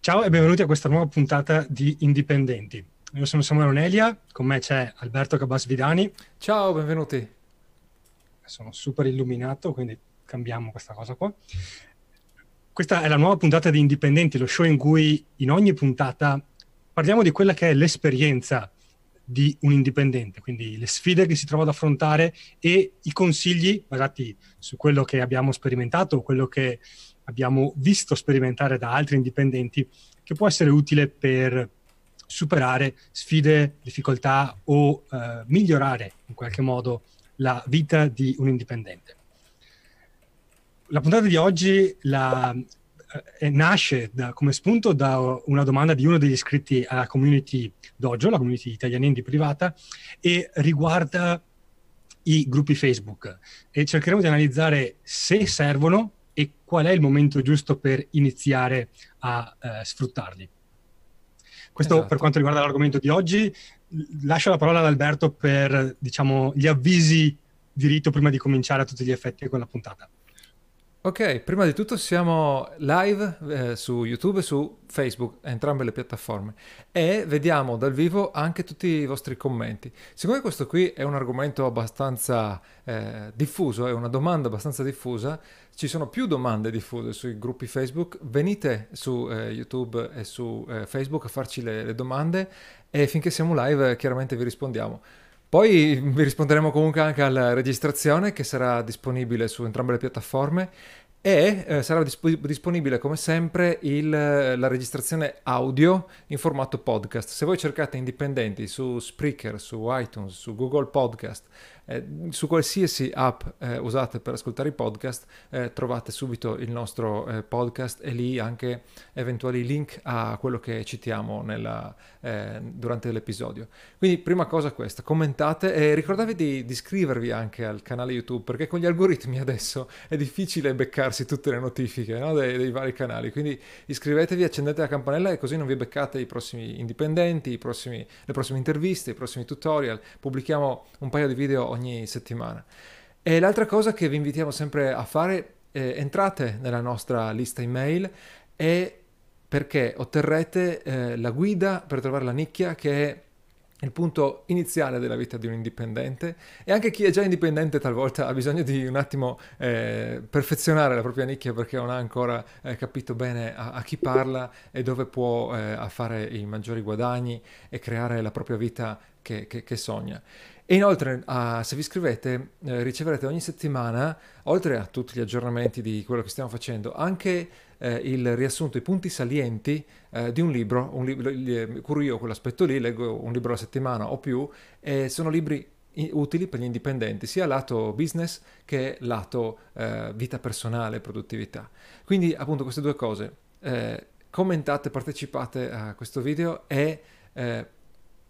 Ciao e benvenuti a questa nuova puntata di Indipendenti. Io sono Samuele Onelia, con me c'è Alberto Cabasvidani. Ciao, benvenuti. Sono super illuminato, quindi cambiamo questa cosa qua. Questa è la nuova puntata di Indipendenti, lo show in cui in ogni puntata parliamo di quella che è l'esperienza di un indipendente, quindi le sfide che si trova ad affrontare e i consigli basati su quello che abbiamo sperimentato, quello che abbiamo visto sperimentare da altri indipendenti, che può essere utile per superare sfide, difficoltà o eh, migliorare in qualche modo la vita di un indipendente. La puntata di oggi la, eh, nasce da, come spunto da una domanda di uno degli iscritti alla community Dojo, la community italiana indie privata, e riguarda i gruppi Facebook e cercheremo di analizzare se servono e qual è il momento giusto per iniziare a eh, sfruttarli. Questo Esatto. per quanto riguarda l'argomento di oggi. Lascio la parola ad Alberto per diciamo, gli avvisi di rito prima di cominciare a tutti gli effetti con la puntata. Ok, prima di tutto siamo live eh, su YouTube e su Facebook, entrambe le piattaforme, e vediamo dal vivo anche tutti i vostri commenti. Siccome questo qui è un argomento abbastanza eh, diffuso, è una domanda abbastanza diffusa, ci sono più domande diffuse sui gruppi Facebook, venite su eh, YouTube e su eh, Facebook a farci le, le domande e finché siamo live eh, chiaramente vi rispondiamo. Poi vi risponderemo comunque anche alla registrazione che sarà disponibile su entrambe le piattaforme e eh, sarà dispo- disponibile come sempre il- la registrazione audio in formato podcast. Se voi cercate indipendenti su Spreaker, su iTunes, su Google Podcast, eh, su qualsiasi app eh, usate per ascoltare i podcast, eh, trovate subito il nostro eh, podcast e lì anche eventuali link a quello che citiamo nella- eh, durante l'episodio. Quindi prima cosa questa, commentate e ricordatevi di, di iscrivervi anche al canale YouTube perché con gli algoritmi adesso è difficile beccarsi tutte le notifiche no, dei, dei vari canali. Quindi iscrivetevi, accendete la campanella e così non vi beccate i prossimi indipendenti, i prossimi- le prossime interviste, i prossimi tutorial. Pubblichiamo un paio di video ogni settimana. E l'altra cosa che vi invitiamo sempre a fare è entrate nella nostra lista email e perché otterrete eh, la guida per trovare la nicchia che è il punto iniziale della vita di un indipendente e anche chi è già indipendente talvolta ha bisogno di un attimo eh, perfezionare la propria nicchia perché non ha ancora eh, capito bene a, a chi parla e dove può eh, fare i maggiori guadagni e creare la propria vita che, che- che sogna. E inoltre, ah, se vi iscrivete, eh, riceverete ogni settimana, oltre a tutti gli aggiornamenti di quello che stiamo facendo, anche eh, il riassunto, i punti salienti eh, di un libro, un li- curo io quell'aspetto lì, leggo un libro alla settimana o più, e sono libri utili per gli indipendenti, sia lato business che lato eh, vita personale, produttività. Quindi appunto queste due cose, eh, commentate, partecipate a questo video e eh,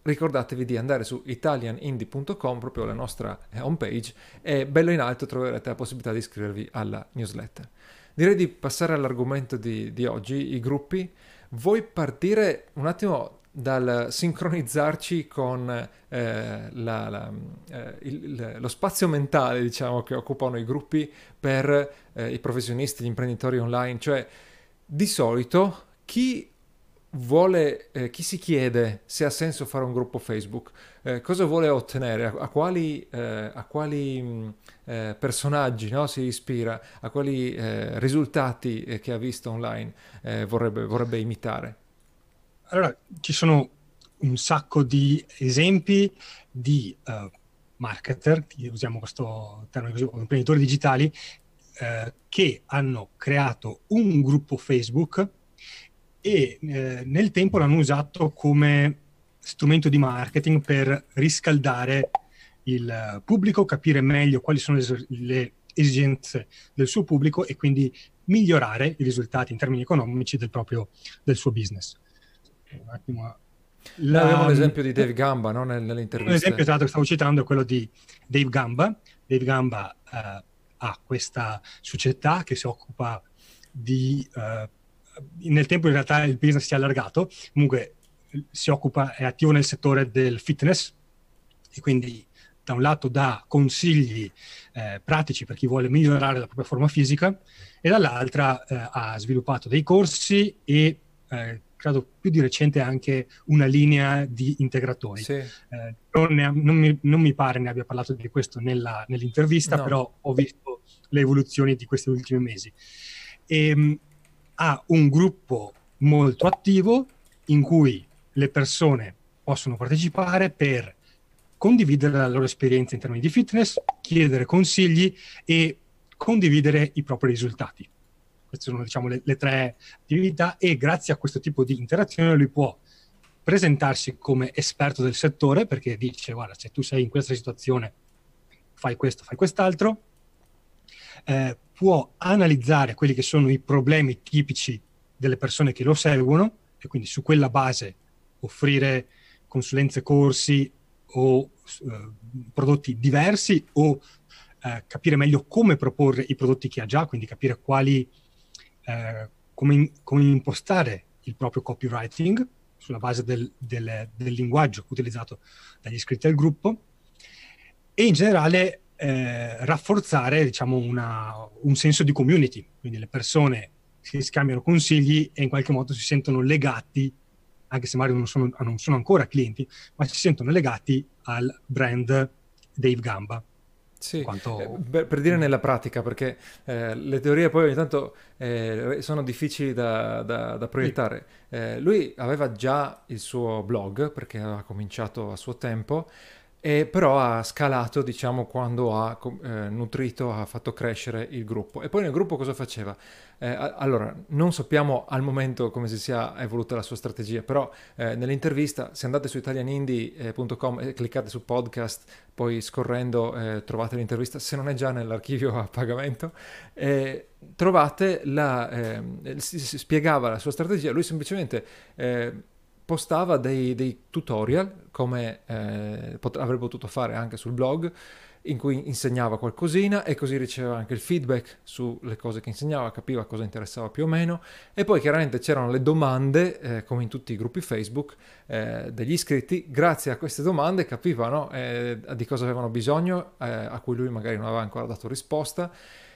ricordatevi di andare su italianindie.com, proprio la nostra eh, homepage, e bello in alto troverete la possibilità di iscrivervi alla newsletter. Direi di passare all'argomento di, di oggi, i gruppi. Vuoi partire un attimo dal sincronizzarci con eh, la- la- eh, il- lo spazio mentale, diciamo, che occupano i gruppi per eh, i professionisti, gli imprenditori online, cioè di solito chi vuole, eh, chi si chiede se ha senso fare un gruppo Facebook, eh, cosa vuole ottenere, a, a quali, eh, a quali, mh, eh, personaggi no, si ispira, a quali eh, risultati eh, che ha visto online vorrebbe, vorrebbe imitare. Allora, ci sono un sacco di esempi di eh, marketer, usiamo questo termine così, imprenditori digitali, eh, che hanno creato un gruppo Facebook e eh, nel tempo l'hanno usato come strumento di marketing per riscaldare il eh, pubblico, capire meglio quali sono le, le esigenze del suo pubblico e quindi migliorare i risultati in termini economici del proprio del suo business. Un attimo. La, Abbiamo l'esempio di Dave Gamba no? nell'intervista. L'esempio esatto che stavo citando è quello di Dave Gamba. Dave Gamba eh, ha questa società che si occupa di... Eh, nel tempo in realtà il business si è allargato, comunque si occupa, è attivo nel settore del fitness e quindi da un lato dà consigli eh, pratici per chi vuole migliorare la propria forma fisica e dall'altra eh, ha sviluppato dei corsi e eh, credo più di recente anche una linea di integratori. Sì. Eh, non, ha, non, mi, non, mi, pare ne abbia parlato di questo nella, nell'intervista, no. però ho visto le evoluzioni di questi ultimi mesi. E, ehm, ha un gruppo molto attivo in cui le persone possono partecipare per condividere la loro esperienza in termini di fitness, chiedere consigli e condividere i propri risultati. Queste sono diciamo, le, le tre attività e grazie a questo tipo di interazione lui può presentarsi come esperto del settore perché dice guarda se tu sei in questa situazione fai questo, fai quest'altro, eh, può analizzare quelli che sono i problemi tipici delle persone che lo seguono e quindi su quella base offrire consulenze, corsi o eh, prodotti diversi o eh, capire meglio come proporre i prodotti che ha già, quindi capire quali, eh, come, come, impostare il proprio copywriting sulla base del, del, del, linguaggio utilizzato dagli iscritti al gruppo. E in generale eh, rafforzare diciamo, una, un senso di community, quindi le persone si scambiano consigli e in qualche modo si sentono legati anche se magari non sono, non sono ancora clienti, ma si sentono legati al brand Dave Gamba. Sì, quanto... eh, per, per, dire nella pratica, perché eh, le teorie poi ogni tanto eh, sono difficili da, da, da proiettare. Sì. lui aveva già il suo blog, perché aveva cominciato a suo tempo, e però ha scalato, diciamo, quando ha eh, nutrito, ha fatto crescere il gruppo. E poi nel gruppo cosa faceva? Eh, allora, non sappiamo al momento come si sia evoluta la sua strategia, però eh, nell'intervista, se andate su italianindie.com e cliccate su podcast, poi scorrendo eh, trovate l'intervista, se non è già nell'archivio a pagamento, eh, trovate la... Eh, si, spiegava la sua strategia, lui semplicemente postava dei, dei tutorial, come eh, pot- avrebbe potuto fare anche sul blog, in cui insegnava qualcosina e così riceveva anche il feedback sulle cose che insegnava, capiva cosa interessava più o meno. E poi chiaramente c'erano le domande, eh, come in tutti i gruppi Facebook, eh, degli iscritti, grazie a queste domande capivano eh, di cosa avevano bisogno, eh, a cui lui magari non aveva ancora dato risposta.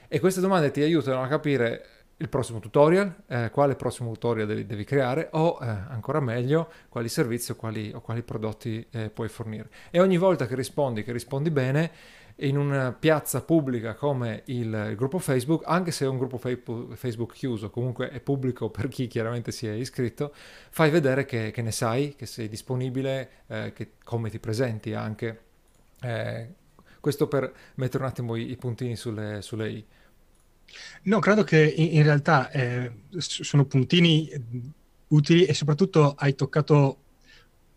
E queste domande ti aiutano a capire il prossimo tutorial, eh, quale prossimo tutorial devi, devi creare o eh, ancora meglio quali servizi o quali, o quali prodotti eh, puoi fornire. E ogni volta che rispondi, che rispondi bene, in una piazza pubblica come il, il gruppo Facebook, anche se è un gruppo Facebook chiuso, comunque è pubblico per chi chiaramente si è iscritto, fai vedere che, che ne sai, che sei disponibile, eh, che, come ti presenti anche. Eh, questo per mettere un attimo i, i puntini sulle, sulle i. No, credo che in, in realtà eh, sono puntini utili e soprattutto hai toccato,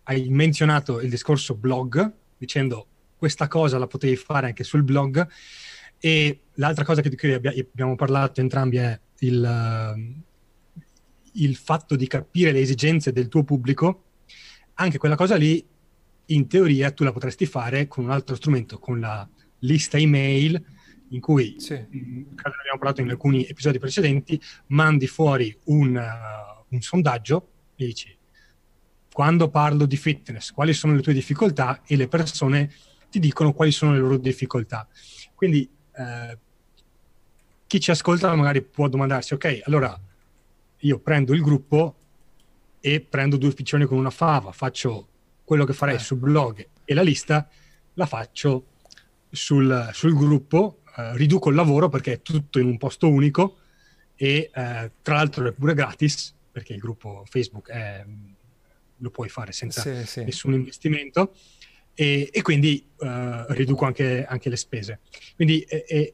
hai menzionato il discorso blog dicendo questa cosa la potevi fare anche sul blog e l'altra cosa di cui abbiamo parlato entrambi è il, il fatto di capire le esigenze del tuo pubblico. Anche quella cosa lì, in teoria, tu la potresti fare con un altro strumento, con la lista email in cui, sì. Abbiamo parlato in alcuni episodi precedenti, mandi fuori un, uh, un sondaggio e dici quando parlo di fitness, quali sono le tue difficoltà e le persone ti dicono quali sono le loro difficoltà. Quindi eh, chi ci ascolta magari può domandarsi, ok, allora io prendo il gruppo e prendo due piccioni con una fava, faccio quello che farei eh. sul blog e la lista la faccio sul, sul gruppo eh, riduco il lavoro perché è tutto in un posto unico e eh, tra l'altro è pure gratis perché il gruppo Facebook è, lo puoi fare senza sì, sì. nessun investimento e, e quindi uh, riduco anche, anche, le spese. Quindi è, è,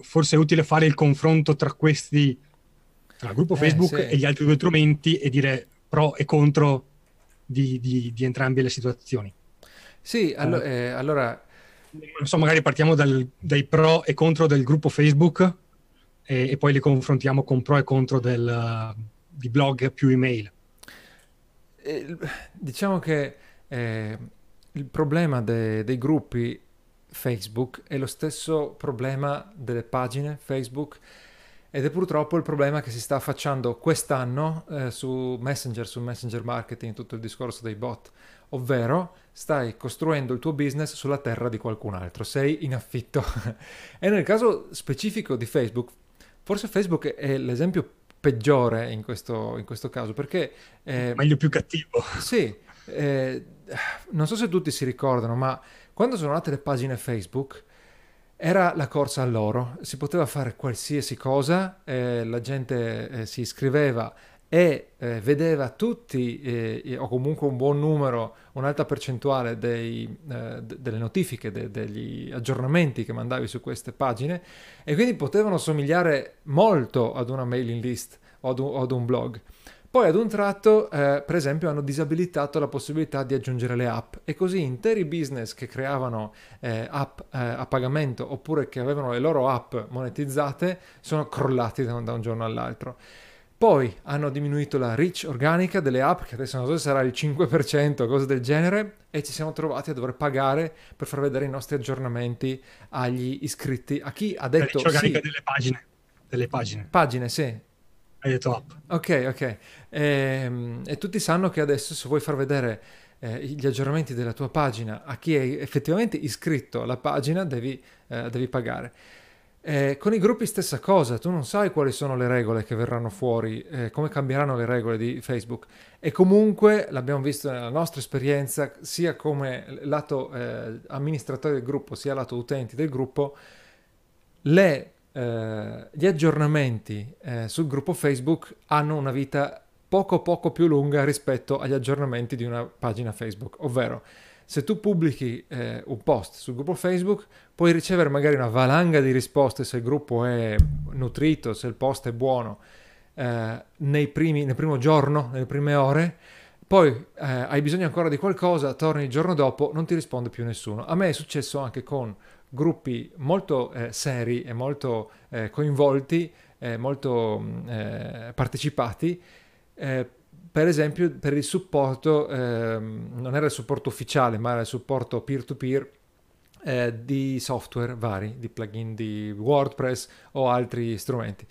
forse è utile fare il confronto tra questi, tra il gruppo eh, Facebook eh, sì. e gli altri due strumenti e dire pro e contro di, di, di entrambe le situazioni. Sì, allo- eh, allora so, magari partiamo dal, dai pro e contro del gruppo Facebook. e, e poi li confrontiamo con pro e contro del, di blog più email. Eh, diciamo che eh, il problema de- dei gruppi Facebook è lo stesso problema delle pagine Facebook ed è purtroppo il problema che si sta affacciando quest'anno eh, su Messenger, su Messenger Marketing, tutto il discorso dei bot, ovvero stai costruendo il tuo business sulla terra di qualcun altro, sei in affitto. e nel caso specifico di Facebook, forse Facebook è l'esempio peggiore in questo, in questo caso, perché... Eh, Meglio più cattivo. Sì, eh, non so se tutti si ricordano, ma quando sono nate le pagine Facebook era la corsa all'oro, si poteva fare qualsiasi cosa, eh, la gente eh, si iscriveva e eh, vedeva tutti, eh, o comunque un buon numero, un'alta percentuale dei, eh, d- delle notifiche, de- degli aggiornamenti che mandavi su queste pagine e quindi potevano somigliare molto ad una mailing list o ad un, o ad un blog. Poi ad un tratto, eh, per esempio, hanno disabilitato la possibilità di aggiungere le app e così interi business che creavano eh, app eh, a pagamento oppure che avevano le loro app monetizzate sono crollati da un, da un giorno all'altro. Poi hanno diminuito la reach organica delle app, che adesso non so se sarà il 5% o cose del genere, e ci siamo trovati a dover pagare per far vedere i nostri aggiornamenti agli iscritti. A chi ha detto... La reach organica sì, delle pagine. Delle pagine. Pagine, sì. Hai detto app. Ok, ok. E, ehm, e, tutti sanno che adesso se vuoi far vedere eh, gli aggiornamenti della tua pagina a chi è effettivamente iscritto alla pagina, devi, eh, devi pagare. Eh, con i gruppi stessa cosa, tu non sai quali sono le regole che verranno fuori, eh, come cambieranno le regole di Facebook. E comunque l'abbiamo visto nella nostra esperienza sia come lato eh, amministratore del gruppo sia lato utenti del gruppo, le eh, gli aggiornamenti eh, sul gruppo Facebook hanno una vita poco poco più lunga rispetto agli aggiornamenti di una pagina Facebook, ovvero se tu pubblichi eh, un post sul gruppo Facebook puoi ricevere magari una valanga di risposte se il gruppo è nutrito, se il post è buono eh, primi, nel primo giorno, nelle prime ore, poi eh, hai bisogno ancora di qualcosa, torni il giorno dopo, non ti risponde più nessuno. A me è successo anche con gruppi molto eh, seri e molto eh, coinvolti, eh, molto mm, eh, partecipati, eh, per esempio per il supporto, ehm, non era il supporto ufficiale, ma era il supporto peer-to-peer eh, di software vari, di plugin di WordPress o altri strumenti.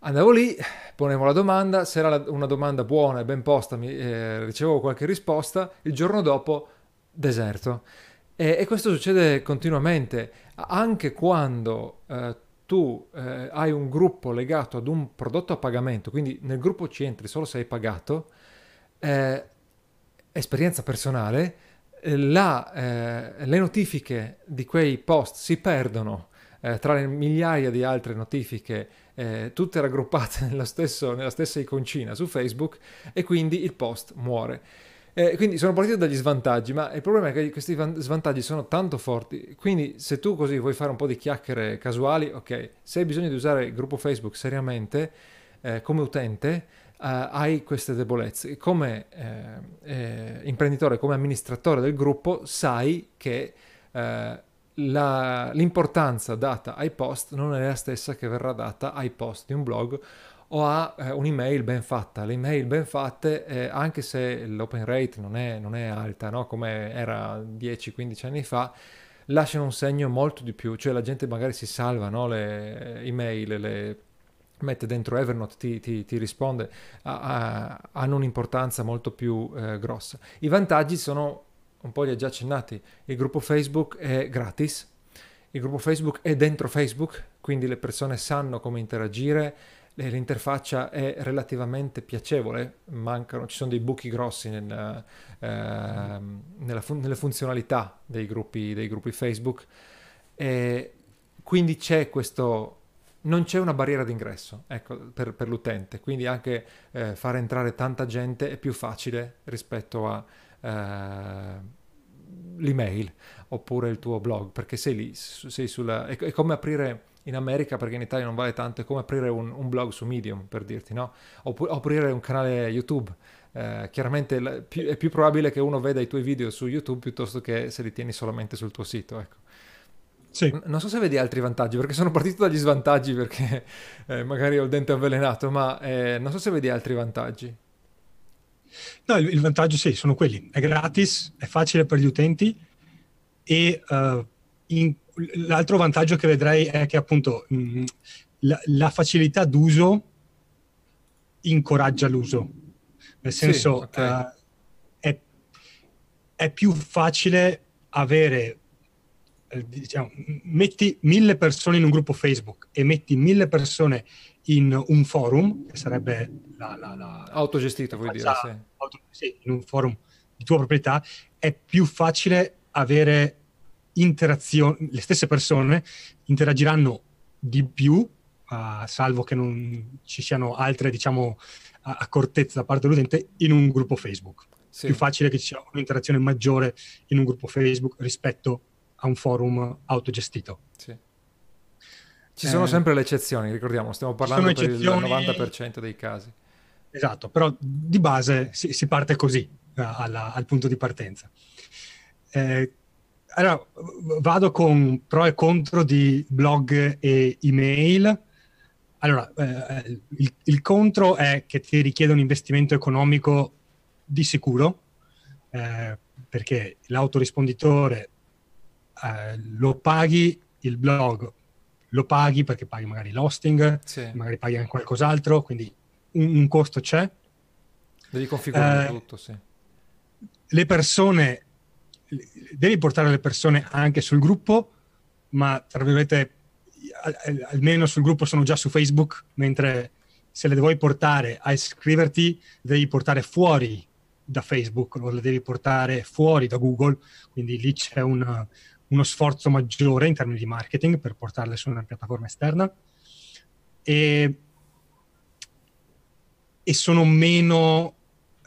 Andavo lì, ponevo la domanda, se era una domanda buona e ben posta, mi, ricevevo qualche risposta, il giorno dopo deserto. E, e questo succede continuamente, anche quando eh, tu eh, hai un gruppo legato ad un prodotto a pagamento, quindi nel gruppo ci entri solo se hai pagato, eh, esperienza personale, eh, la, eh, le notifiche di quei post si perdono eh, tra le migliaia di altre notifiche, eh, tutte raggruppate stesso, nella stessa iconcina su Facebook, e quindi il post muore. Eh, quindi sono partito dagli svantaggi, ma il problema è che questi svantaggi sono tanto forti. Quindi, se tu così vuoi fare un po' di chiacchiere casuali, ok, se hai bisogno di usare il gruppo Facebook seriamente eh, come utente, eh, hai queste debolezze. Come eh, eh, imprenditore, come amministratore del gruppo, sai che eh, la, l'importanza data ai post non è la stessa che verrà data ai post di un blog o ha eh, un'email ben fatta. Le email ben fatte, eh, anche se l'open rate non è, non è alta, no? come era 10-15 anni fa, lasciano un segno molto di più, cioè la gente magari si salva no? le email, le mette dentro Evernote, ti, ti, ti risponde, a, a, hanno un'importanza molto più eh, grossa. I vantaggi sono, un po' li ha già accennati, il gruppo Facebook è gratis, il gruppo Facebook è dentro Facebook, quindi le persone sanno come interagire, l'interfaccia è relativamente piacevole, mancano, ci sono dei buchi grossi nel, eh, fun- nelle funzionalità dei gruppi, dei gruppi Facebook e quindi c'è questo, non c'è una barriera d'ingresso ecco, per, per l'utente, quindi anche eh, fare entrare tanta gente è più facile rispetto a eh, l'email oppure il tuo blog, perché sei lì, sei sulla, è come aprire in America perché in Italia non vale tanto, è come aprire un, un blog su Medium per dirti, no? Oppure aprire un canale YouTube. Eh, chiaramente la, più, è più probabile che uno veda i tuoi video su YouTube piuttosto che se li tieni solamente sul tuo sito. Ecco. Sì. N- non so se vedi altri vantaggi, perché sono partito dagli svantaggi perché eh, magari ho il dente avvelenato, ma eh, non so se vedi altri vantaggi. No, il, il vantaggio sì, sono quelli. È gratis, è facile per gli utenti e uh, in, l'altro vantaggio che vedrei è che appunto mh, la, la, facilità d'uso incoraggia l'uso. Nel senso, sì, okay. uh, è, è, più facile avere, eh, diciamo, metti mille persone in un gruppo Facebook e metti mille persone in un forum, che sarebbe la... la, la Autogestito, vuoi dire, sì. Auto, sì. in un forum di tua proprietà, è più facile avere interazioni, le stesse persone interagiranno di più, uh, salvo che non ci siano altre, diciamo, accortezze da parte dell'utente in un gruppo Facebook. Sì. Più facile che ci sia un'interazione maggiore in un gruppo Facebook rispetto a un forum autogestito. Sì. Ci sono eh, sempre le eccezioni, ricordiamo, stiamo parlando il 90% dei casi. Esatto, però di base si, si parte così uh, alla, al punto di partenza. Eh, allora, vado con pro e contro di blog e email. Allora, eh, il, il, contro è che ti richiede un investimento economico di sicuro, eh, perché l'autorisponditore eh, lo paghi, il blog lo paghi perché paghi magari l'hosting, sì. magari paghi anche qualcos'altro, quindi un, un costo c'è. Devi configurare eh, tutto, sì. Le persone devi portare le persone anche sul gruppo, ma tra virgolette almeno sul gruppo sono già su Facebook, mentre se le vuoi portare a iscriverti, devi portare fuori da Facebook o le devi portare fuori da Google, quindi lì c'è una, uno sforzo maggiore in termini di marketing per portarle su una piattaforma esterna. E, e sono meno,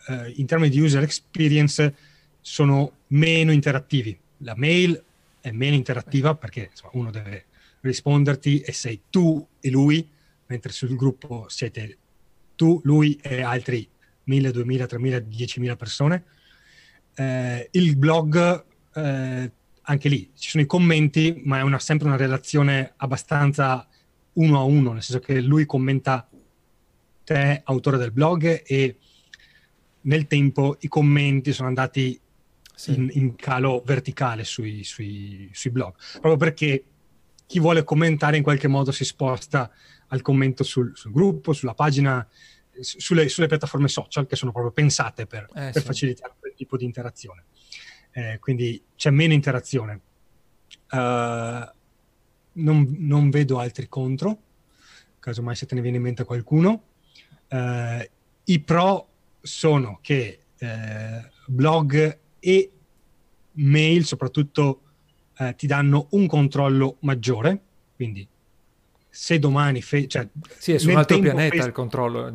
eh, in termini di user experience, sono meno interattivi. La mail è meno interattiva perché insomma, uno deve risponderti e sei tu e lui, mentre sul gruppo siete tu, lui e altri 1000, 2000, 3000, 10.000 persone. Eh, il blog, eh, anche lì ci sono i commenti, ma è una, sempre una relazione abbastanza uno a uno, nel senso che lui commenta te, autore del blog, e nel tempo i commenti sono andati sì. in, in, calo verticale sui, sui, sui, blog, proprio perché chi vuole commentare in qualche modo si sposta al commento sul, sul gruppo, sulla pagina, sulle, sulle, piattaforme social che sono proprio pensate per, eh, per sì. facilitare quel tipo di interazione. Eh, quindi c'è meno interazione. Uh, non, non, vedo altri contro, casomai se te ne viene in mente qualcuno. Uh, I pro sono che eh, blog e mail soprattutto eh, ti danno un controllo maggiore, quindi se domani... Fe- cioè, sì, è su un altro pianeta Facebook, il controllo.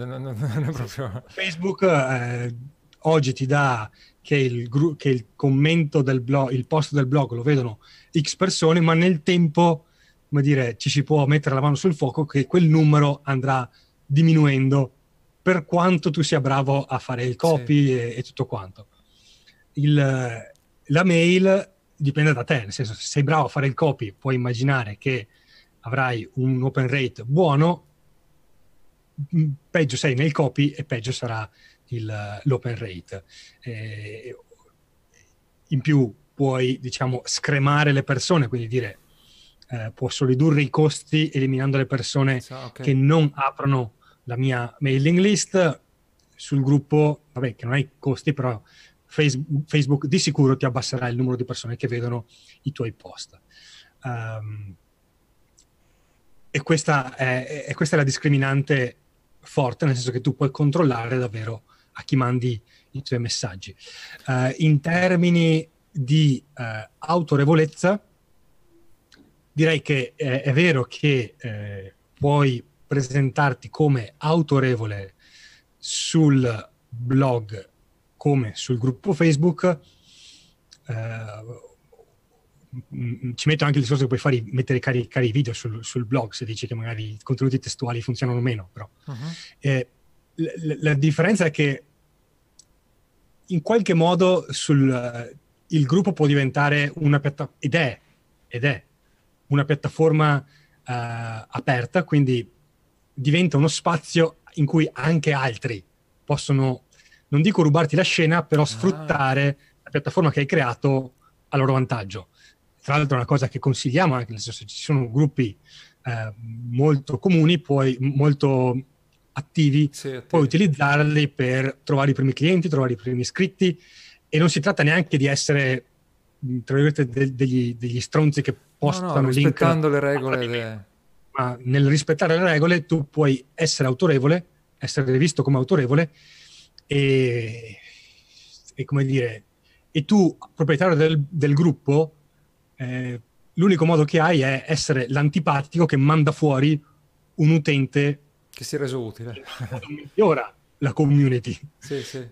proprio... Facebook eh, oggi ti dà che il, gru- che il commento del blog, il post del blog lo vedono X persone, ma nel tempo, come dire, ci si può mettere la mano sul fuoco che quel numero andrà diminuendo per quanto tu sia bravo a fare il copy sì. e, e tutto quanto il, la mail dipende da te, nel senso se sei bravo a fare il copy puoi immaginare che avrai un open rate buono, mm, peggio sei nel copy e peggio sarà il, l'open rate. Eh, in più puoi, diciamo, scremare le persone, quindi dire eh, posso ridurre i costi eliminando le persone so, okay. che non aprono la mia mailing list sul gruppo, vabbè, che non hai costi, però Facebook di sicuro ti abbasserà il numero di persone che vedono i tuoi post. Um, e questa è, è, questa è la discriminante forte, nel senso che tu puoi controllare davvero a chi mandi i tuoi messaggi. Uh, in termini di uh, autorevolezza, direi che è, è vero che eh, puoi presentarti come autorevole sul blog come sul gruppo Facebook, eh, ci metto anche il discorso che puoi fare, mettere caricare i video sul, sul, blog se dici che magari i contenuti testuali funzionano meno, però. Uh-huh. Eh, la, la, differenza è che in qualche modo sul, uh, il gruppo può diventare una piattaforma, ed è, ed è una piattaforma eh, aperta, quindi diventa uno spazio in cui anche altri possono, non dico rubarti la scena, però ah. sfruttare la piattaforma che hai creato a loro vantaggio. Tra l'altro è una cosa che consigliamo, anche nel senso ci sono gruppi eh, molto comuni, puoi, molto attivi, sì, attivi, puoi utilizzarli per trovare i primi clienti, trovare i primi iscritti e non si tratta neanche di essere tra virgolette de- degli, degli, stronzi che postano no, no, rispettando le regole de... ma nel rispettare le regole tu puoi essere autorevole essere visto come autorevole e, e come dire e tu proprietario del, del gruppo eh, l'unico modo che hai è essere l'antipatico che manda fuori un utente che si è reso utile. migliora la community. Sì sì.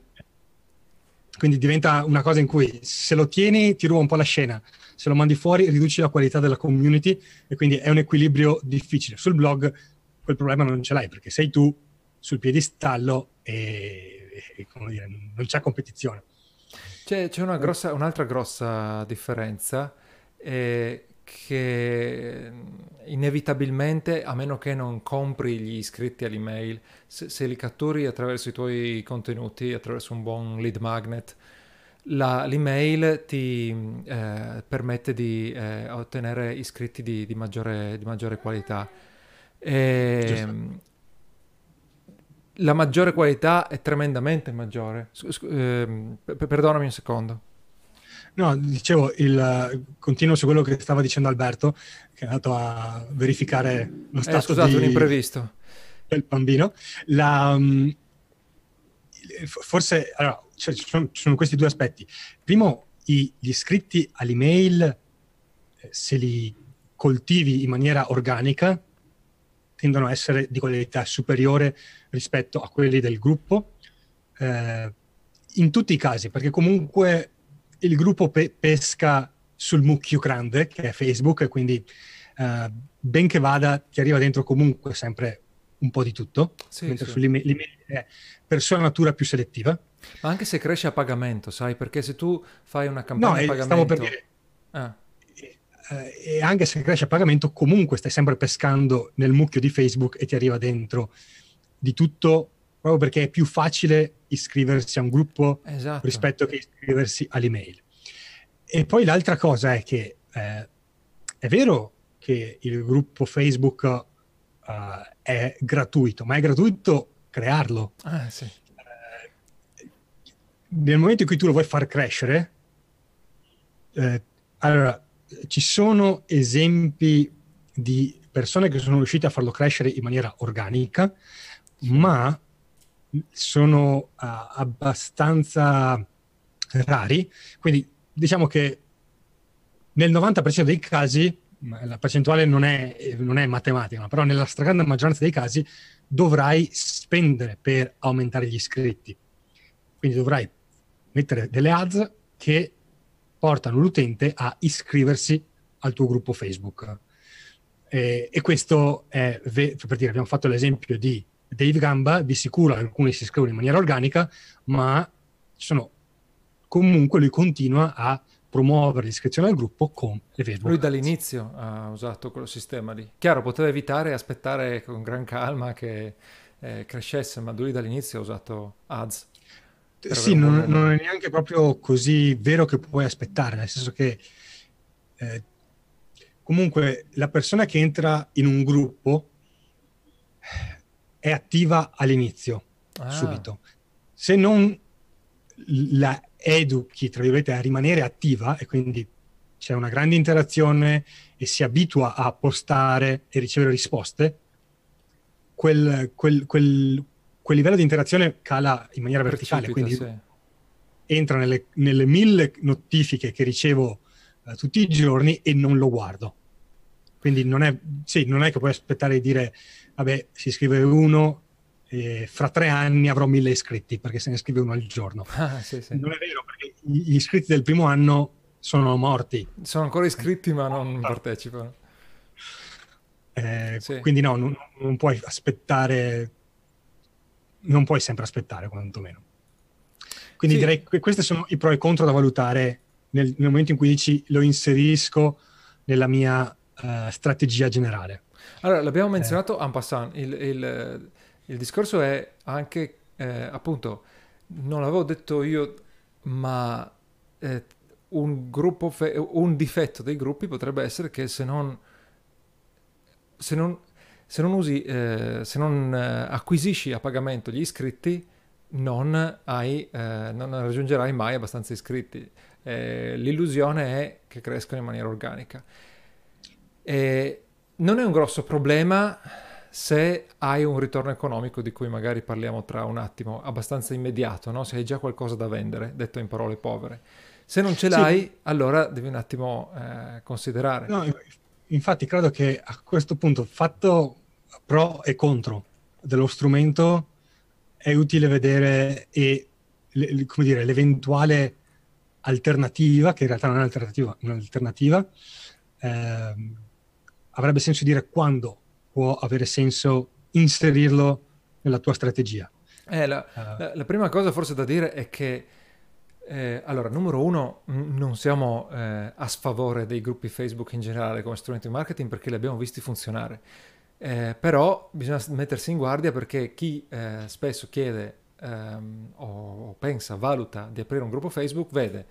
Quindi diventa una cosa in cui se lo tieni ti ruba un po' la scena, se lo mandi fuori riduci la qualità della community e quindi è un equilibrio difficile. Sul blog quel problema non ce l'hai perché sei tu sul piedistallo e, e dire, non c'è competizione. C'è, c'è una grossa, un'altra grossa differenza eh, che inevitabilmente, a meno che non compri gli iscritti all'email, se, se, li catturi attraverso i tuoi contenuti, attraverso un buon lead magnet, la, l'email ti eh, permette di eh, ottenere iscritti di, di, maggiore, di maggiore, qualità. E, la maggiore qualità è tremendamente maggiore. eh, perdonami un secondo. No, dicevo, il, continuo su quello che stava dicendo Alberto, che è andato a verificare lo eh, stato eh, scusate, di, un imprevisto. del bambino. La, um, forse, allora, cioè, ci, sono, ci, sono, questi due aspetti. Primo, i, gli iscritti all'email, eh, se li coltivi in maniera organica, tendono a essere di qualità superiore rispetto a quelli del gruppo. Eh, in tutti i casi, perché comunque il gruppo pe- pesca sul mucchio grande che è Facebook e quindi uh, ben che vada ti arriva dentro comunque sempre un po' di tutto, sì, mentre sì. sull'email è per sua natura più selettiva. Ma anche se cresce a pagamento, sai, perché se tu fai una campagna no, a pagamento... stavo per dire... Ah. E anche se cresce a pagamento, comunque stai sempre pescando nel mucchio di Facebook e ti arriva dentro di tutto proprio perché è più facile iscriversi a un gruppo esatto. rispetto che iscriversi all'email. E poi l'altra cosa è che eh, è vero che il gruppo Facebook uh, è gratuito, ma è gratuito crearlo. Ah, sì. eh, nel momento in cui tu lo vuoi far crescere, eh, allora ci sono esempi di persone che sono riuscite a farlo crescere in maniera organica, ma sono uh, abbastanza rari, quindi diciamo che nel 90% dei casi, la percentuale non è, non è matematica, però nella stragrande maggioranza dei casi dovrai spendere per aumentare gli iscritti. Quindi dovrai mettere delle ads che portano l'utente a iscriversi al tuo gruppo Facebook. E, e questo è, per dire, abbiamo fatto l'esempio di Dave Gamba, di sicuro alcuni si iscrivono in maniera organica, ma sono, comunque lui continua a promuovere l'iscrizione al gruppo con le Facebook. Lui dall'inizio ha usato quello sistema lì. Chiaro, poteva evitare e aspettare con gran calma che eh, crescesse, ma lui dall'inizio ha usato ads. Sì, non, non, è neanche proprio così vero che puoi aspettare, nel senso che eh, comunque la persona che entra in un gruppo è attiva all'inizio, ah. subito. Se non la educhi, tra virgolette, a rimanere attiva e quindi c'è una grande interazione e si abitua a postare e ricevere risposte, quel, quel, quel, quel livello di interazione cala in maniera verticale, quindi sì. entra nelle, nelle, mille notifiche che ricevo uh, tutti i giorni e non lo guardo. Quindi non è, sì, non è che puoi aspettare di dire vabbè, si iscrive uno, e fra tre anni avrò mille iscritti perché se ne iscrive uno al giorno. Ah, sì, sì. Non è vero perché gli iscritti del primo anno sono morti. Sono ancora iscritti ma non ah. partecipano. Eh. Quindi no, non, non, puoi aspettare, non puoi sempre aspettare quantomeno. Quindi direi che questi sono i pro e i contro da valutare nel, nel momento in cui dici lo inserisco nella mia uh, strategia generale. Allora, l'abbiamo menzionato eh. en passant, il, il, il, discorso è anche, eh, appunto, non l'avevo detto io, ma eh, un, gruppo fe- un difetto dei gruppi potrebbe essere che se non, se non, se non usi, eh, se non eh, acquisisci a pagamento gli iscritti, non, hai, eh, non raggiungerai mai abbastanza iscritti. Eh, l'illusione è che crescono in maniera organica. E non è un grosso problema se hai un ritorno economico di cui magari parliamo tra un attimo, abbastanza immediato, no? se hai già qualcosa da vendere, detto in parole povere. Se non ce l'hai, sì. allora devi un attimo eh, considerare. No, infatti credo che a questo punto, fatto pro e contro dello strumento, è utile vedere e, le, come dire, l'eventuale alternativa, che in realtà non è un'alternativa, un'alternativa eh, avrebbe senso dire quando può avere senso inserirlo nella tua strategia. Eh, la, uh, la, la, prima cosa forse da dire è che, eh, allora, numero uno, non siamo eh, a sfavore dei gruppi Facebook in generale come strumento di marketing perché li abbiamo visti funzionare. Eh, però bisogna mettersi in guardia perché chi eh, spesso chiede ehm, o pensa, valuta di aprire un gruppo Facebook, vede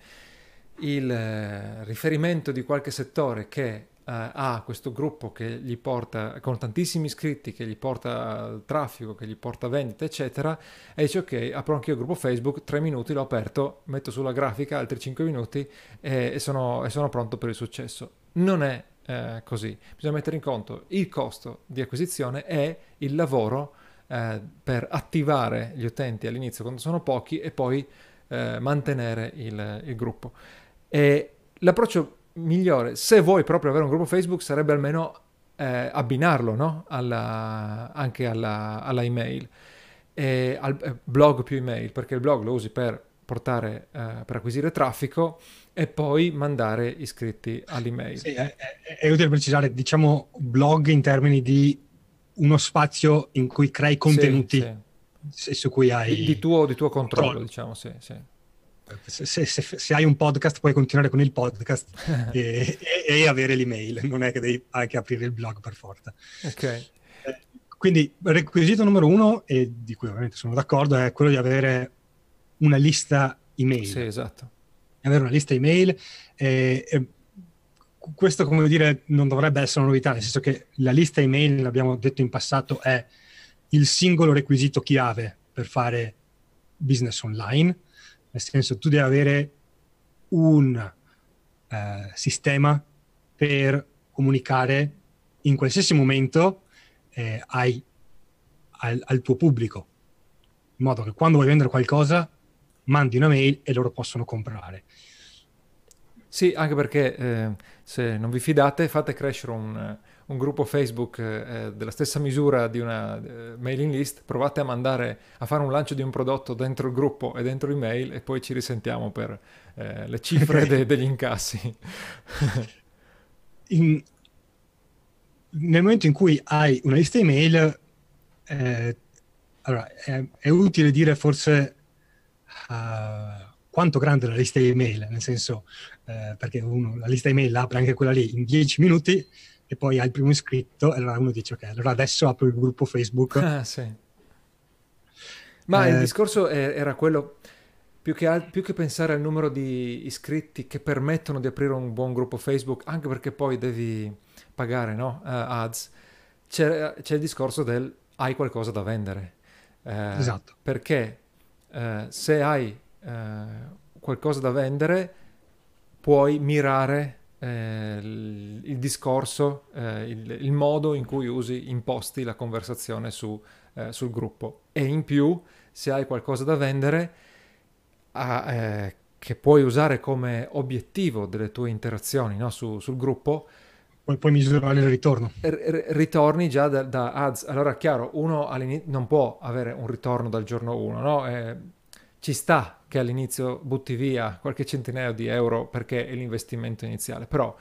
il eh, riferimento di qualche settore che ha questo gruppo che gli porta con tantissimi iscritti, che gli porta traffico, che gli porta vendita, eccetera, e dice ok, apro anche io il gruppo Facebook, tre minuti l'ho aperto, metto sulla grafica altri cinque minuti e, e, sono, e sono, pronto per il successo. Non è uh, così, bisogna mettere in conto il costo di acquisizione e il lavoro uh, per attivare gli utenti all'inizio quando sono pochi e poi mantenere il, il gruppo. E l'approccio migliore, se vuoi proprio avere un gruppo Facebook, sarebbe almeno eh, abbinarlo no? alla, anche alla, alla email, e al eh, blog più email, perché il blog lo usi per portare, eh, per acquisire traffico e poi mandare iscritti all'email. Sì, è, è, è, utile precisare, diciamo, blog in termini di uno spazio in cui crei contenuti sì, sì. su cui hai... Di, di, tuo, di tuo controllo, controllo, diciamo, sì, sì se, se, se, hai un podcast puoi continuare con il podcast e, e, e, avere l'email, non è che devi anche aprire il blog per forza. Okay. Eh, quindi requisito numero uno, e di cui ovviamente sono d'accordo, è quello di avere una lista email. Sì, esatto. Avere una lista email. E, questo, come dire, non dovrebbe essere una novità, nel senso che la lista email, l'abbiamo detto in passato, è il singolo requisito chiave per fare business online nel senso tu devi avere un eh, sistema per comunicare in qualsiasi momento eh, ai, al, al, tuo pubblico, in modo che quando vuoi vendere qualcosa mandi una mail e loro possono comprare. Sì, anche perché eh, se non vi fidate fate crescere un un gruppo Facebook eh, della stessa misura di una eh, mailing list, provate a mandare a fare un lancio di un prodotto dentro il gruppo e dentro email e poi ci risentiamo per eh, le cifre de- degli incassi. in, nel momento in cui hai una lista email, eh, allora, è, è, utile dire forse uh, quanto grande è la lista email, nel senso, eh, perché uno, la lista email apre anche quella lì in 10 minuti, e poi hai il primo iscritto e allora uno dice ok, allora adesso apro il gruppo Facebook. Ah, sì. Ma eh, il discorso era quello, più che, al, più che, pensare al numero di iscritti che permettono di aprire un buon gruppo Facebook, anche perché poi devi pagare no? uh, ads, c'è, c'è, il discorso del hai qualcosa da vendere. Eh, esatto. Perché eh, se hai qualcosa da vendere, puoi mirare eh, il, discorso, eh, il, il, modo in cui usi, imposti la conversazione su, eh, sul gruppo. E in più, se hai qualcosa da vendere, a, eh, che puoi usare come obiettivo delle tue interazioni no? su, sul gruppo, poi puoi misurare il ritorno. R- ritorni già da, da, ads. Allora, chiaro, uno non può avere un ritorno dal giorno 1, no? Eh, ci sta che all'inizio butti via qualche centinaio di euro perché è l'investimento iniziale, però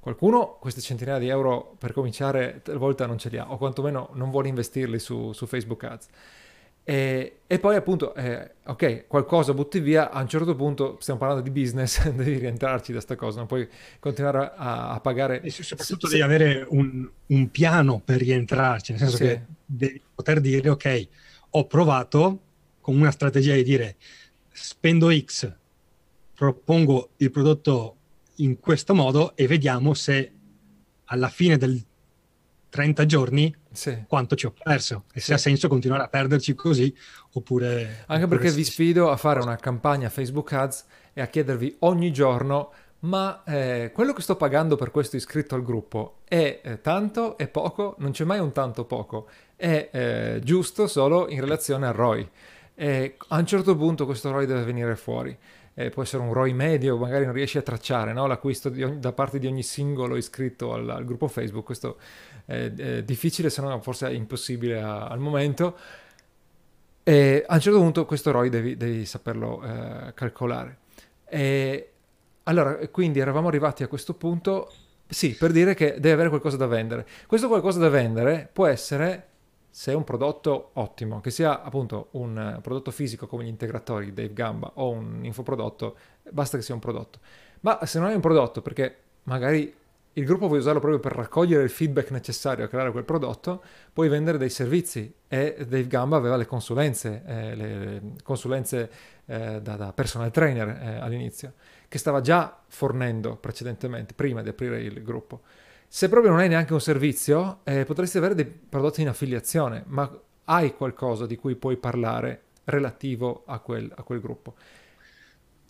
qualcuno queste centinaia di euro per cominciare talvolta non ce li ha o quantomeno non vuole investirli su, su Facebook Ads. E, e poi appunto, eh, ok, qualcosa butti via, a un certo punto stiamo parlando di business, devi rientrarci da sta cosa, non puoi continuare a, a pagare... E soprattutto se, devi avere un, un, piano per rientrarci, nel senso sì. che devi poter dire, ok, ho provato con una strategia di dire spendo X, propongo il prodotto in questo modo e vediamo se alla fine del 30 giorni sì. quanto ci ho perso e sì. se ha senso continuare a perderci così oppure... Anche oppure perché vi sfido a fare una campagna Facebook Ads e a chiedervi ogni giorno ma eh, quello che sto pagando per questo iscritto al gruppo è eh, tanto, è poco? Non c'è mai un tanto poco, è eh, giusto solo in relazione al ROI. E a un certo punto questo ROI deve venire fuori. Eh, può essere un ROI medio, magari non riesci a tracciare no? l'acquisto ogni, da parte di ogni singolo iscritto al, al gruppo Facebook. Questo è, è difficile, se no forse impossibile a, al momento. E a un certo punto questo ROI devi, devi saperlo eh, calcolare. E allora, quindi eravamo arrivati a questo punto, sì, per dire che deve avere qualcosa da vendere. Questo qualcosa da vendere può essere, se è un prodotto ottimo, che sia appunto un prodotto fisico come gli integratori Dave Gamba o un infoprodotto, basta che sia un prodotto. Ma se non è un prodotto, perché magari il gruppo vuoi usarlo proprio per raccogliere il feedback necessario a creare quel prodotto, puoi vendere dei servizi e Dave Gamba aveva le consulenze, eh, le consulenze eh, da, da, personal trainer eh, all'inizio che stava già fornendo precedentemente, prima di aprire il gruppo. Se proprio non hai neanche un servizio, eh, potresti avere dei prodotti in affiliazione, ma hai qualcosa di cui puoi parlare relativo a quel, a quel gruppo.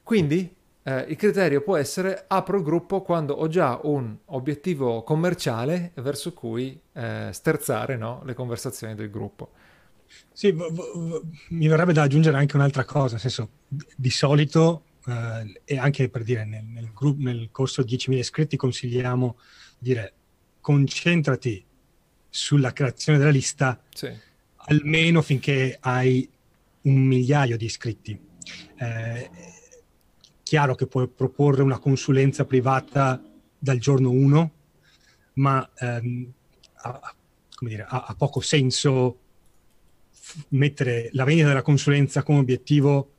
Quindi eh, il criterio può essere apro il gruppo quando ho già un obiettivo commerciale verso cui eh, sterzare no, le conversazioni del gruppo. Sì, v- v- mi verrebbe da aggiungere anche un'altra cosa, nel senso, di solito eh, e anche per dire nel, nel, gru- nel corso 10.000 iscritti consigliamo dire concentrati sulla creazione della lista sì. almeno finché hai un migliaio di iscritti. Eh, chiaro che puoi proporre una consulenza privata dal giorno 1, ma ehm, ha, dire, ha, ha, poco senso f- mettere la vendita della consulenza come obiettivo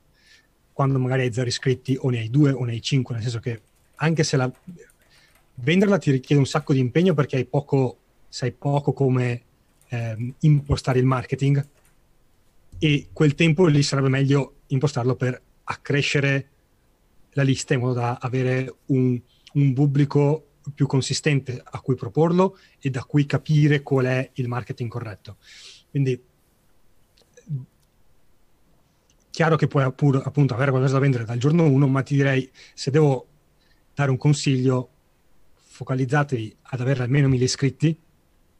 quando magari hai zero iscritti o ne hai due o ne hai cinque, nel senso che anche se la... venderla ti richiede un sacco di impegno perché hai poco, sai poco come eh, impostare il marketing e quel tempo lì sarebbe meglio impostarlo per accrescere la lista in modo da avere un, un pubblico più consistente a cui proporlo e da cui capire qual è il marketing corretto. Quindi chiaro che puoi appur, appunto avere qualcosa da vendere dal giorno 1, ma ti direi, se devo dare un consiglio, focalizzatevi ad avere almeno 1000 iscritti,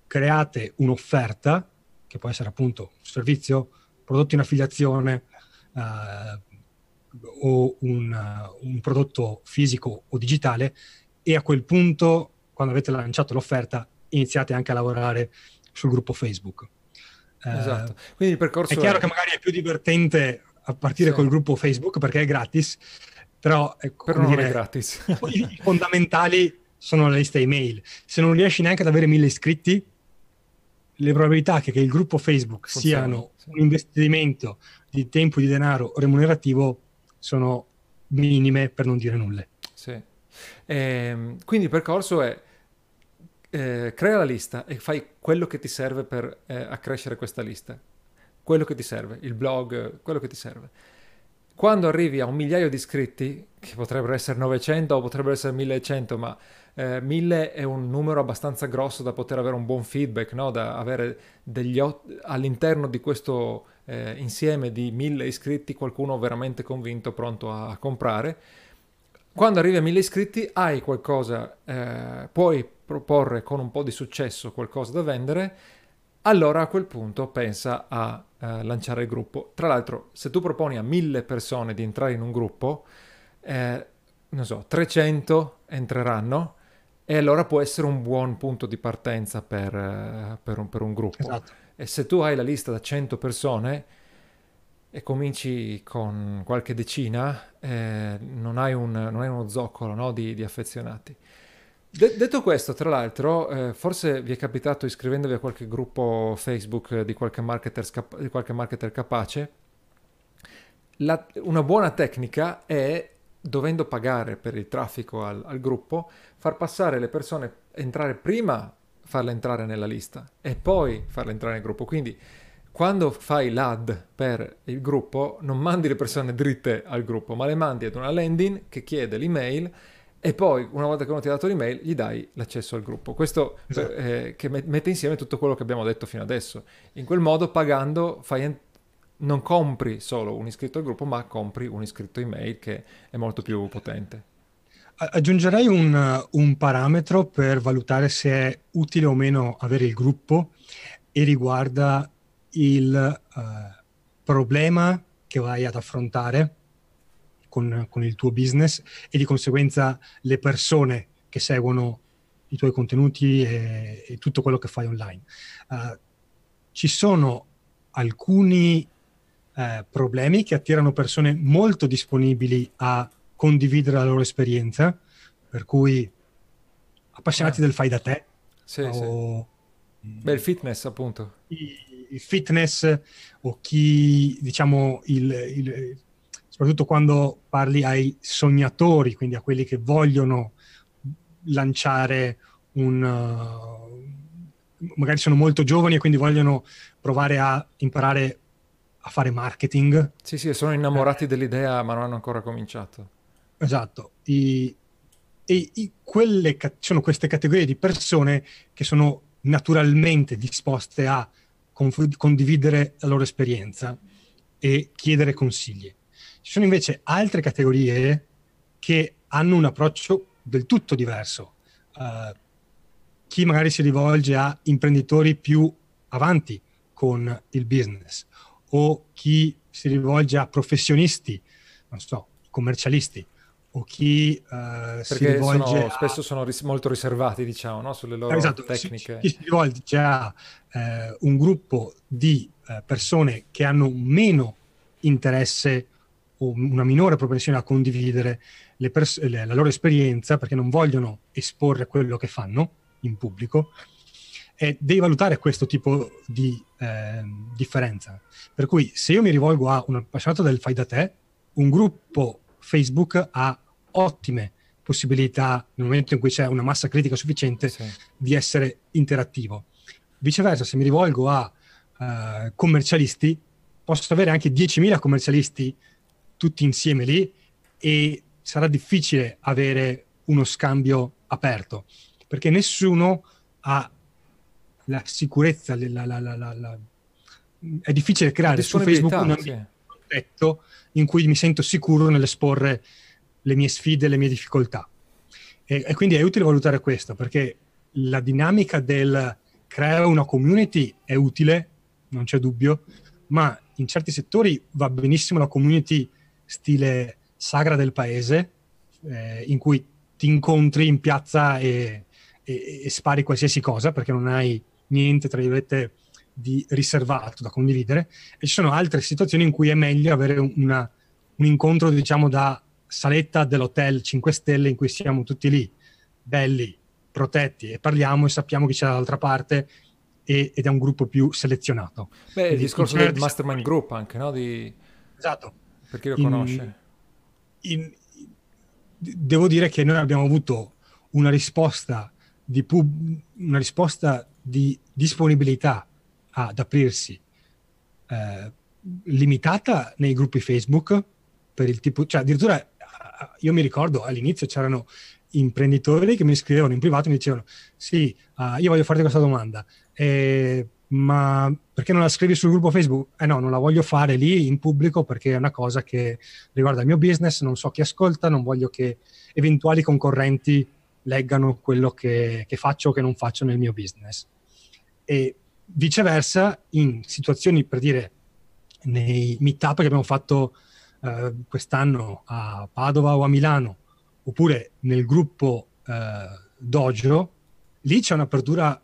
create un'offerta, che può essere appunto un servizio, prodotto in affiliazione eh, o un, uh, un prodotto fisico o digitale, e a quel punto, quando avete lanciato l'offerta, iniziate anche a lavorare sul gruppo Facebook. Esatto. Quindi il percorso è chiaro è... che magari è più divertente a partire sì. col gruppo Facebook perché è gratis, però, ecco, però non dire, è gratis. i fondamentali sono la lista email. Se non riesci neanche ad avere mille iscritti, le probabilità che, che il gruppo Facebook Funziona, siano sì. un investimento di tempo e di denaro remunerativo sono minime per non dire nulle. Sì. Ehm, quindi il percorso è eh, crea la lista e fai quello che ti serve per eh, accrescere questa lista quello che ti serve, il blog, quello che ti serve. Quando arrivi a un migliaio di iscritti, che potrebbero essere 900 o potrebbero essere 1100, ma eh, 1000 è un numero abbastanza grosso da poter avere un buon feedback, no? da avere degli ot- all'interno di questo eh, insieme di 1000 iscritti qualcuno veramente convinto, pronto a, a comprare. Quando arrivi a 1000 iscritti hai qualcosa, eh, puoi proporre con un po' di successo qualcosa da vendere allora a quel punto pensa a eh, lanciare il gruppo. Tra l'altro, se tu proponi a mille persone di entrare in un gruppo, eh, non so, 300 entreranno e allora può essere un buon punto di partenza per, eh, per, un, per un, gruppo. Esatto. E se tu hai la lista da 100 persone e cominci con qualche decina, eh, non hai, un, non, hai uno zoccolo no, di, di affezionati. De- detto questo, tra l'altro, eh, forse vi è capitato iscrivendovi a qualche gruppo Facebook di qualche marketer, scap- di qualche marketer capace. La- una buona tecnica è, dovendo pagare per il traffico al, al gruppo, far passare le persone, entrare prima, farle entrare nella lista e poi farle entrare nel gruppo. Quindi quando fai l'ad per il gruppo, non mandi le persone dritte al gruppo, ma le mandi ad una landing che chiede l'email e poi una volta che uno ti ha dato l'email gli dai l'accesso al gruppo. Questo esatto. eh, che mette insieme tutto quello che abbiamo detto fino adesso. In quel modo pagando fai en- non compri solo un iscritto al gruppo, ma compri un iscritto email che è molto più potente. Aggiungerei un, un parametro per valutare se è utile o meno avere il gruppo e riguarda il uh, problema che vai ad affrontare con, con, il tuo business e di conseguenza le persone che seguono i tuoi contenuti e, e tutto quello che fai online. Uh, ci sono alcuni uh, problemi che attirano persone molto disponibili a condividere la loro esperienza, per cui appassionati ah. del fai da te. Sì, o, sì. Beh, il fitness appunto. Il fitness o chi, diciamo, il, il soprattutto quando parli ai sognatori, quindi a quelli che vogliono lanciare un... Uh, magari sono molto giovani e quindi vogliono provare a imparare a fare marketing. Sì, sì, sono innamorati eh, dell'idea ma non hanno ancora cominciato. Esatto. I, e i, quelle sono queste categorie di persone che sono naturalmente disposte a condividere la loro esperienza e chiedere consigli. Ci sono invece altre categorie che hanno un approccio del tutto diverso. Uh, chi magari si rivolge a imprenditori più avanti con il business o chi si rivolge a professionisti, non so, commercialisti o chi uh, si rivolge sono, a... spesso sono ris- molto riservati, diciamo, no? sulle loro esatto, tecniche. Chi si rivolge a uh, un gruppo di uh, persone che hanno meno interesse o una minore propensione a condividere pers- le, la loro esperienza perché non vogliono esporre quello che fanno in pubblico e devi valutare questo tipo di eh, differenza. Per cui se io mi rivolgo a un appassionato del fai da te, un gruppo Facebook ha ottime possibilità nel momento in cui c'è una massa critica sufficiente sì. di essere interattivo. Viceversa, se mi rivolgo a uh, commercialisti, posso avere anche 10.000 commercialisti tutti insieme lì e sarà difficile avere uno scambio aperto perché nessuno ha la sicurezza, la, la, la, è difficile creare su Facebook un ambiente sì. in cui mi sento sicuro nell'esporre le mie sfide, le mie difficoltà. E, e, quindi è utile valutare questo perché la dinamica del creare una community è utile, non c'è dubbio, ma in certi settori va benissimo la community stile sagra del paese, eh, in cui ti incontri in piazza e, e, e, spari qualsiasi cosa perché non hai niente, tra virgolette, di riservato da condividere. E ci sono altre situazioni in cui è meglio avere una, un incontro, diciamo, da saletta dell'hotel 5 stelle in cui siamo tutti lì, belli, protetti e parliamo e sappiamo chi c'è dall'altra parte e, ed è un gruppo più selezionato. Beh, Quindi, il discorso del mastermind group anche, no? Di... Esatto per chi lo in, conosce. In, devo dire che noi abbiamo avuto una risposta di, pub, una risposta di disponibilità ad aprirsi eh, limitata nei gruppi Facebook per il tipo, cioè addirittura io mi ricordo all'inizio c'erano imprenditori che mi scrivevano in privato e mi dicevano sì, uh, io voglio farti questa domanda, eh, ma perché non la scrivi sul gruppo Facebook? Eh no, non la voglio fare lì in pubblico perché è una cosa che riguarda il mio business, non so chi ascolta, non voglio che eventuali concorrenti leggano quello che, che faccio o che non faccio nel mio business. E viceversa, in situazioni, per dire, nei meetup che abbiamo fatto eh, quest'anno a Padova o a Milano, oppure nel gruppo eh, Dojo, lì c'è un'apertura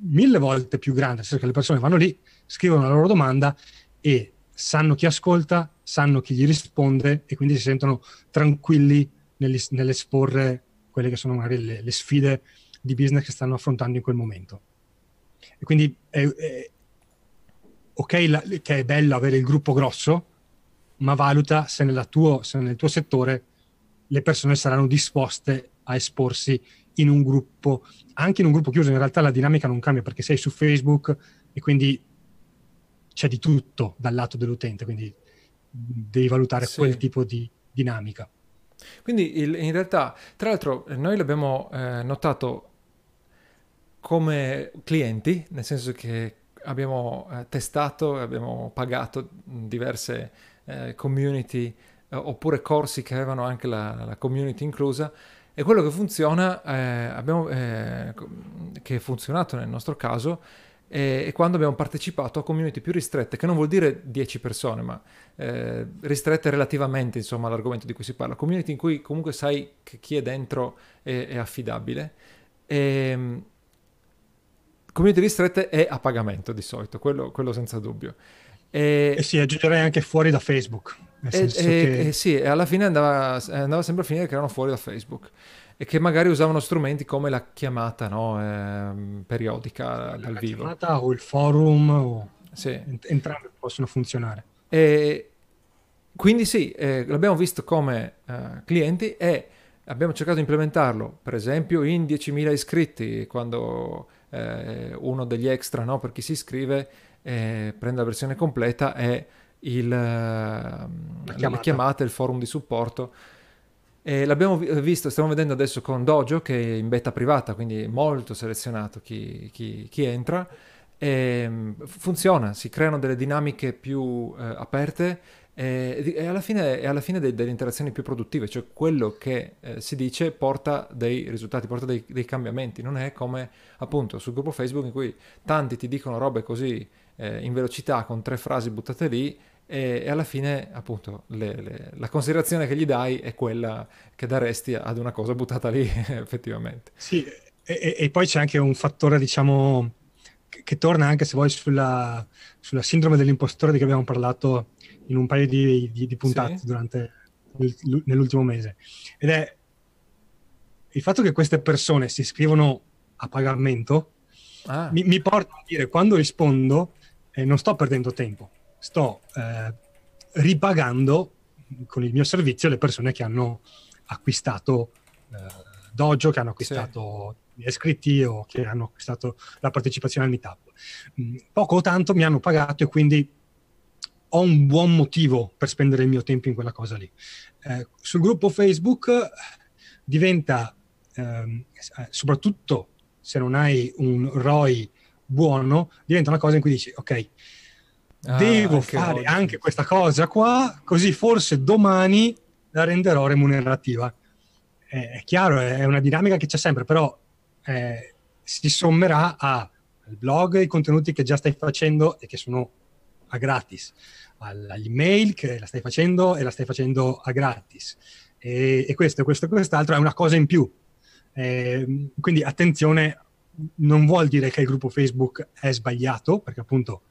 mille volte più grande, senso che le persone vanno lì, scrivono la loro domanda e sanno chi ascolta, sanno chi gli risponde e quindi si sentono tranquilli nell'esporre quelle che sono magari le, le sfide di business che stanno affrontando in quel momento. E quindi è, è ok la, che è bello avere il gruppo grosso, ma valuta se, tuo, se nel tuo settore le persone saranno disposte a esporsi in un gruppo, anche in un gruppo chiuso. In realtà la dinamica non cambia perché sei su Facebook e quindi c'è di tutto dal lato dell'utente, quindi devi valutare sì. quel tipo di dinamica. Quindi il, in realtà, tra l'altro, noi l'abbiamo eh, notato come clienti, nel senso che abbiamo eh, testato abbiamo pagato diverse eh, community eh, oppure corsi che avevano anche la, la community inclusa e quello che funziona, eh, abbiamo, eh, che è funzionato nel nostro caso, è, è, quando abbiamo partecipato a community più ristrette, che non vuol dire 10 persone, ma eh, ristrette relativamente insomma, all'argomento di cui si parla. Community in cui comunque sai che chi è dentro è, è affidabile. E, ehm, community ristrette è a pagamento di solito, quello, quello senza dubbio. E, e sì, aggiungerei anche fuori da Facebook. E, e, che... e, sì, e alla fine andava, andava, sempre a finire che erano fuori da Facebook e che magari usavano strumenti come la chiamata no? eh, periodica dal la vivo. La chiamata o il forum, o... Sì. entrambi possono funzionare. E quindi sì, eh, l'abbiamo visto come eh, clienti e abbiamo cercato di implementarlo, per esempio in 10.000 iscritti, quando eh, uno degli extra no, per chi si iscrive eh, prende la versione completa è il, la chiamata. le chiamate, il forum di supporto. E l'abbiamo visto, stiamo vedendo adesso con Dojo che è in beta privata, quindi molto selezionato chi, chi, chi entra. E mm, funziona, si creano delle dinamiche più eh, aperte e, e, alla fine, e alla fine de, delle interazioni più produttive, cioè quello che eh, si dice porta dei risultati, porta dei, dei, cambiamenti, non è come appunto sul gruppo Facebook in cui tanti ti dicono robe così eh, in velocità con tre frasi buttate lì e, e alla fine appunto le, le, la considerazione che gli dai è quella che daresti ad una cosa buttata lì effettivamente. Sì, e, e, poi c'è anche un fattore diciamo che torna anche se vuoi sulla, sulla, sindrome dell'impostore di cui abbiamo parlato in un paio di, di, di puntate sì. durante nell'ultimo mese ed è il fatto che queste persone si iscrivono a pagamento ah. mi, mi porta a dire quando rispondo eh, non sto perdendo tempo, sto eh, ripagando con il mio servizio le persone che hanno acquistato eh, Dojo, che hanno acquistato sì. iscritti o che hanno acquistato la partecipazione al meetup. Mm, poco o tanto mi hanno pagato e quindi ho un buon motivo per spendere il mio tempo in quella cosa lì. Eh, sul gruppo Facebook diventa, ehm, eh, soprattutto se non hai un ROI buono, diventa una cosa in cui dici, ok, ah, devo fare oggi. anche questa cosa qua, così forse domani la renderò remunerativa. Eh, è chiaro, è una dinamica che c'è sempre, però eh, si sommerà al blog, i contenuti che già stai facendo e che sono a gratis, all'email che la stai facendo e la stai facendo a gratis. E, e questo, questo quest'altro è una cosa in più. Eh, quindi attenzione non vuol dire che il gruppo Facebook è sbagliato, perché appunto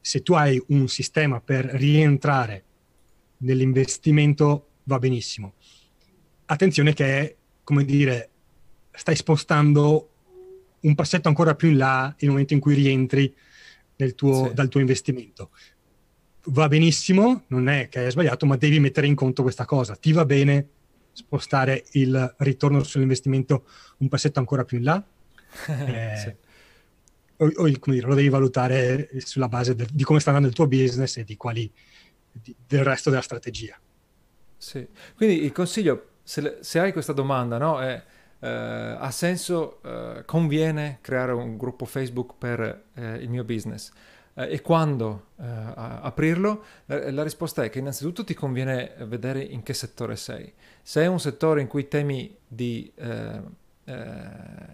se tu hai un sistema per rientrare nell'investimento va benissimo. Attenzione che, come dire, stai spostando un passetto ancora più in là nel momento in cui rientri tuo, sì. dal tuo investimento. Va benissimo, non è che è sbagliato, ma devi mettere in conto questa cosa. Ti va bene spostare il ritorno sull'investimento un passetto ancora più in là? Eh, sì. o, o dire, lo devi valutare sulla base de, di come sta andando il tuo business e di quali di, del resto della strategia. Sì, quindi il consiglio, se, se hai questa domanda, no, è eh, ha senso, eh, conviene creare un gruppo Facebook per eh, il mio business? E quando aprirlo? La, la, risposta è che innanzitutto ti conviene vedere in che settore sei. Se è un settore in cui temi di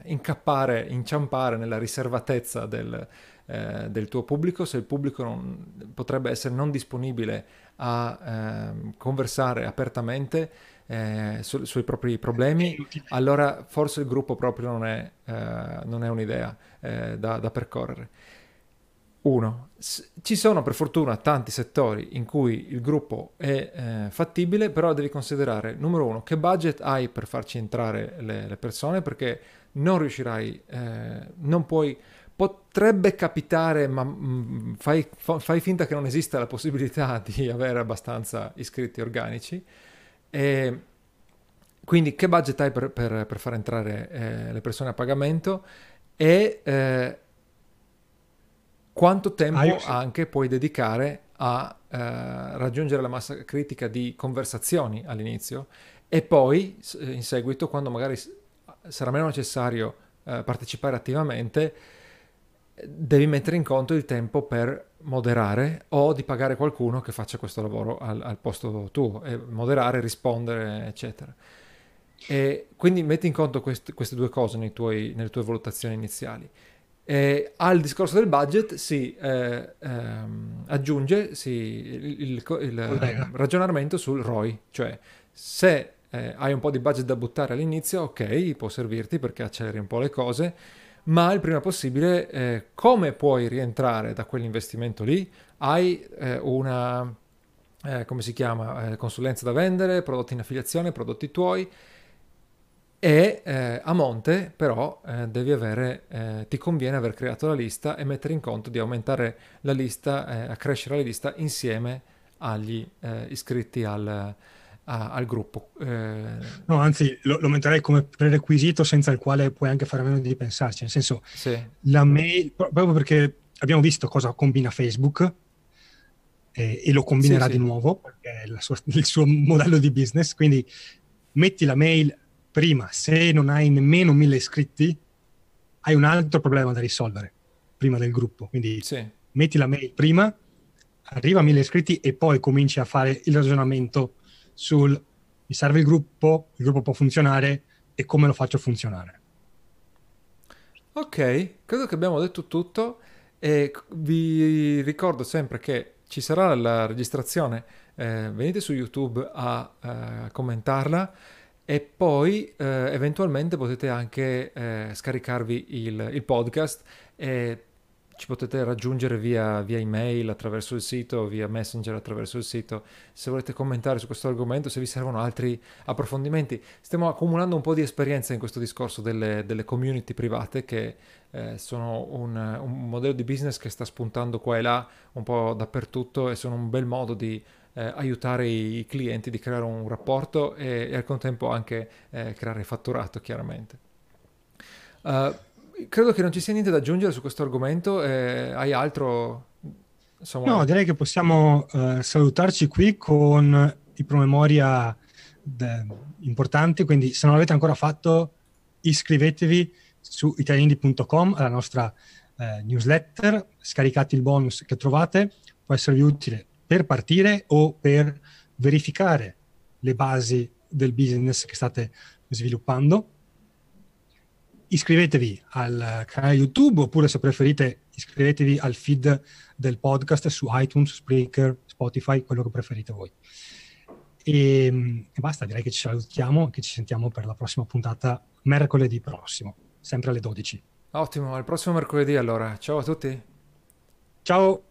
incappare, inciampare nella riservatezza del, del, tuo pubblico, se il pubblico non, potrebbe essere non disponibile a eh, conversare apertamente eh, su, sui propri problemi, allora forse il gruppo proprio non è, eh, non è un'idea eh, da, da percorrere. Uno, ci sono per fortuna tanti settori in cui il gruppo è eh, fattibile, però devi considerare, numero uno, che budget hai per farci entrare le, le persone, perché non riuscirai, eh, non puoi, potrebbe capitare, ma mm, fai, fai, finta che non esista la possibilità di avere abbastanza iscritti organici. E quindi che budget hai per, per, per far entrare eh, le persone a pagamento? E eh, quanto tempo ah, anche puoi dedicare a eh, raggiungere la massa critica di conversazioni all'inizio e poi in seguito quando magari sarà meno necessario eh, partecipare attivamente devi mettere in conto il tempo per moderare o di pagare qualcuno che faccia questo lavoro al, al posto tuo e moderare, rispondere eccetera. E quindi metti in conto quest- queste due cose tuoi, nelle tue valutazioni iniziali. Eh, al discorso del budget si eh, ehm, aggiunge si, il, il, il ragionamento sul ROI, cioè se eh, hai un po' di budget da buttare all'inizio, ok, può servirti perché acceleri un po' le cose, ma il prima possibile eh, come puoi rientrare da quell'investimento lì? Hai eh, una, eh, come si chiama, consulenza da vendere, prodotti in affiliazione, prodotti tuoi, e eh, a monte però eh, devi avere, eh, ti conviene aver creato la lista e mettere in conto di aumentare la lista, eh, accrescere la lista insieme agli eh, iscritti al, a, al gruppo. Eh. No, anzi lo, lo, metterei come prerequisito senza il quale puoi anche fare a meno di pensarci, nel senso sì. la mail, proprio perché abbiamo visto cosa combina Facebook e lo combinerà sì, sì. di nuovo perché è sua, il suo modello di business, quindi metti la mail prima, se non hai nemmeno mille iscritti, hai un altro problema da risolvere prima del gruppo. Quindi metti la mail prima, arriva a mille iscritti e poi cominci a fare il ragionamento sul mi serve il gruppo, il gruppo può funzionare e come lo faccio funzionare. Ok, credo che abbiamo detto tutto e vi ricordo sempre che ci sarà la registrazione, eh, venite su YouTube a eh, commentarla e poi eh, eventualmente potete anche eh, scaricarvi il, il, podcast e ci potete raggiungere via, via, email attraverso il sito, via messenger attraverso il sito. Se volete commentare su questo argomento, se vi servono altri approfondimenti, stiamo accumulando un po' di esperienza in questo discorso delle, delle community private che eh, sono un, un modello di business che sta spuntando qua e là un po' dappertutto e sono un bel modo di eh, aiutare i clienti di creare un rapporto e, e al contempo anche eh, creare fatturato chiaramente. Uh, credo che non ci sia niente da aggiungere su questo argomento, eh, hai altro? Insomma... No, direi che possiamo uh, salutarci qui con i promemoria de- importanti, quindi se non l'avete ancora fatto iscrivetevi su italiandi.com alla nostra eh, newsletter, scaricate il bonus che trovate, può esservi utile per partire o per verificare le basi del business che state sviluppando. Iscrivetevi al canale YouTube oppure se preferite iscrivetevi al feed del podcast su iTunes, Spreaker, Spotify, quello che preferite voi. E, e basta, direi che ci salutiamo e che ci sentiamo per la prossima puntata mercoledì prossimo, sempre alle 12. Ottimo, al prossimo mercoledì allora. Ciao a tutti. Ciao.